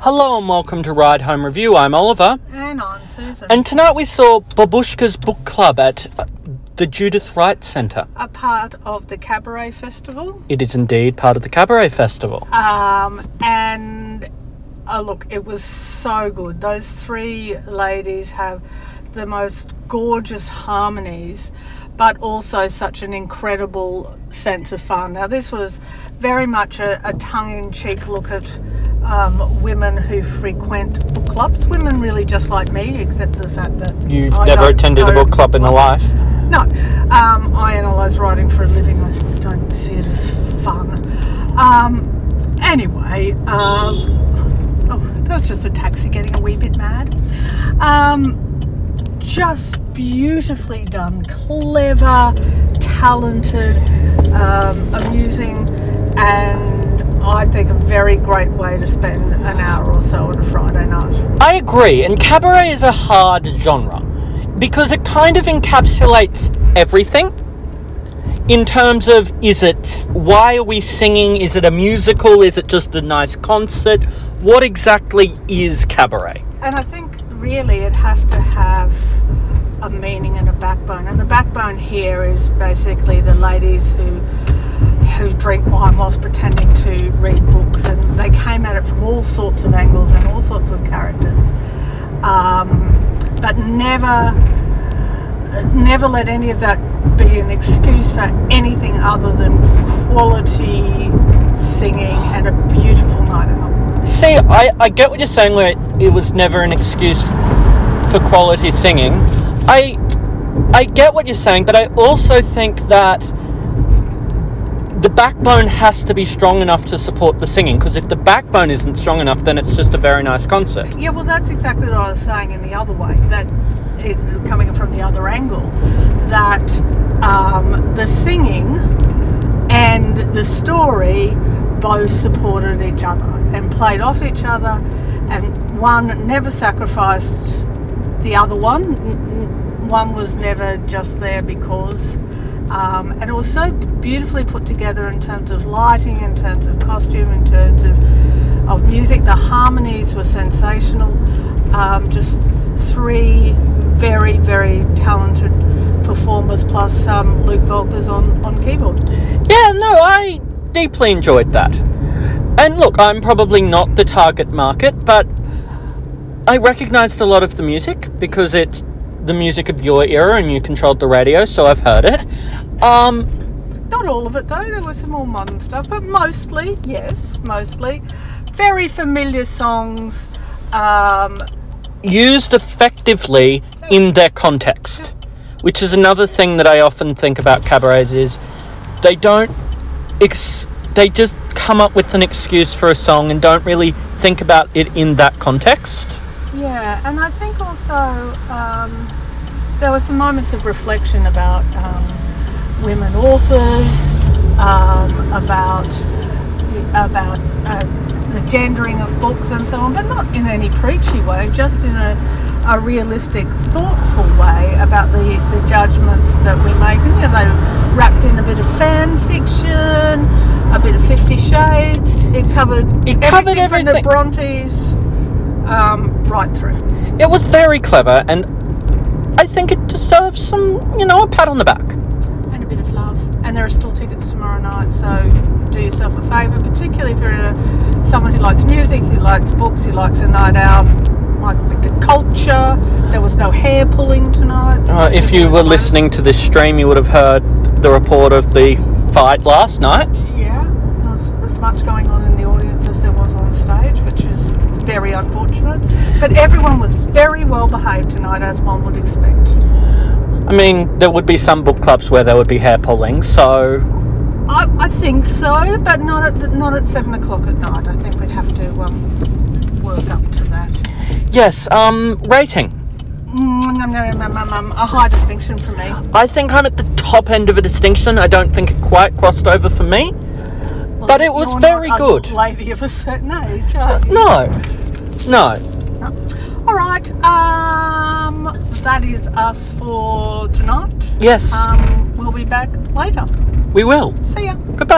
Hello and welcome to Ride Home Review. I'm Oliver, And I'm Susan. and tonight we saw Babushka's book club at uh, the Judith Wright Centre. a part of the Cabaret Festival. It is indeed part of the Cabaret Festival. Um, and oh, look, it was so good. Those three ladies have the most gorgeous harmonies, but also such an incredible sense of fun. Now, this was very much a, a tongue in cheek look at um, women who frequent book clubs. Women really just like me, except for the fact that You've I never attended a book club in your life. No, um, I analyse writing for a living. I don't see it as fun. Um, anyway, um, oh, that was just a taxi getting a wee bit mad. Um, just beautifully done, clever, talented, think a very great way to spend an hour or so on a Friday night. I agree, and cabaret is a hard genre because it kind of encapsulates everything. In terms of, is it, why are we singing? Is it a musical? Is it just a nice concert? What exactly is cabaret? And I think really it has to have a meaning and a backbone. And the backbone here is basically the ladies who who drink wine whilst pretending to read books, and they came at it from all sorts of angles and all sorts of characters, um, but never never let any of that be an excuse for anything other than quality singing and a beautiful night out. See, I, I get what you're saying where it was never an excuse for quality singing. I I get what you're saying, but I also think that the backbone has to be strong enough to support the singing because if the backbone isn't strong enough then it's just a very nice concert. Yeah, well, that's exactly what I was saying in the other way. That it, coming from the other angle, that um, the singing and the story both supported each other and played off each other, and one never sacrificed the other one. One was never just there because. Um, and it was so beautifully put together in terms of lighting, in terms of costume, in terms of of music. The harmonies were sensational. Um, just three very, very talented performers, plus um, Luke Volkers on, on keyboard. Yeah, no, I deeply enjoyed that. And look, I'm probably not the target market, but I recognized a lot of the music because it's the music of your era and you controlled the radio, so I've heard it. Um, Not all of it though, there was some more modern stuff, but mostly, yes, mostly. Very familiar songs. Um, used effectively in their context, which is another thing that I often think about cabarets is they don't ex- they just come up with an excuse for a song and don't really think about it in that context. Yeah, and I think also um, there were some moments of reflection about um, women authors, um, about about uh, the gendering of books and so on, but not in any preachy way, just in a, a realistic, thoughtful way about the, the judgments that we make. And you know, they wrapped in a bit of fan fiction, a bit of Fifty Shades. It covered It covered everything from the. Brontes um, right through. It was very clever and I think it deserves some, you know, a pat on the back. and a bit of love. And there are still tickets tomorrow night, so do yourself a favour, particularly if you're a, someone who likes music, who likes books, who likes a night out, like a bit of culture. There was no hair pulling tonight. Uh, if you were listening to this stream, you would have heard the report of the fight last night. Yeah, there was as much going on in the audience very unfortunate. But everyone was very well behaved tonight, as one would expect. I mean, there would be some book clubs where there would be hair pulling, so I, I think so, but not at the, not at seven o'clock at night. I think we'd have to um, work up to that. yes, um, rating. Mm. A high distinction for me. I think I'm at the top end of a distinction. I don't think it quite crossed over for me. But it was You're very not a good. lady of a certain age, you? No. No. All right. Um, that is us for tonight. Yes, Um, we'll be back later. we will. See ya. Goodbye.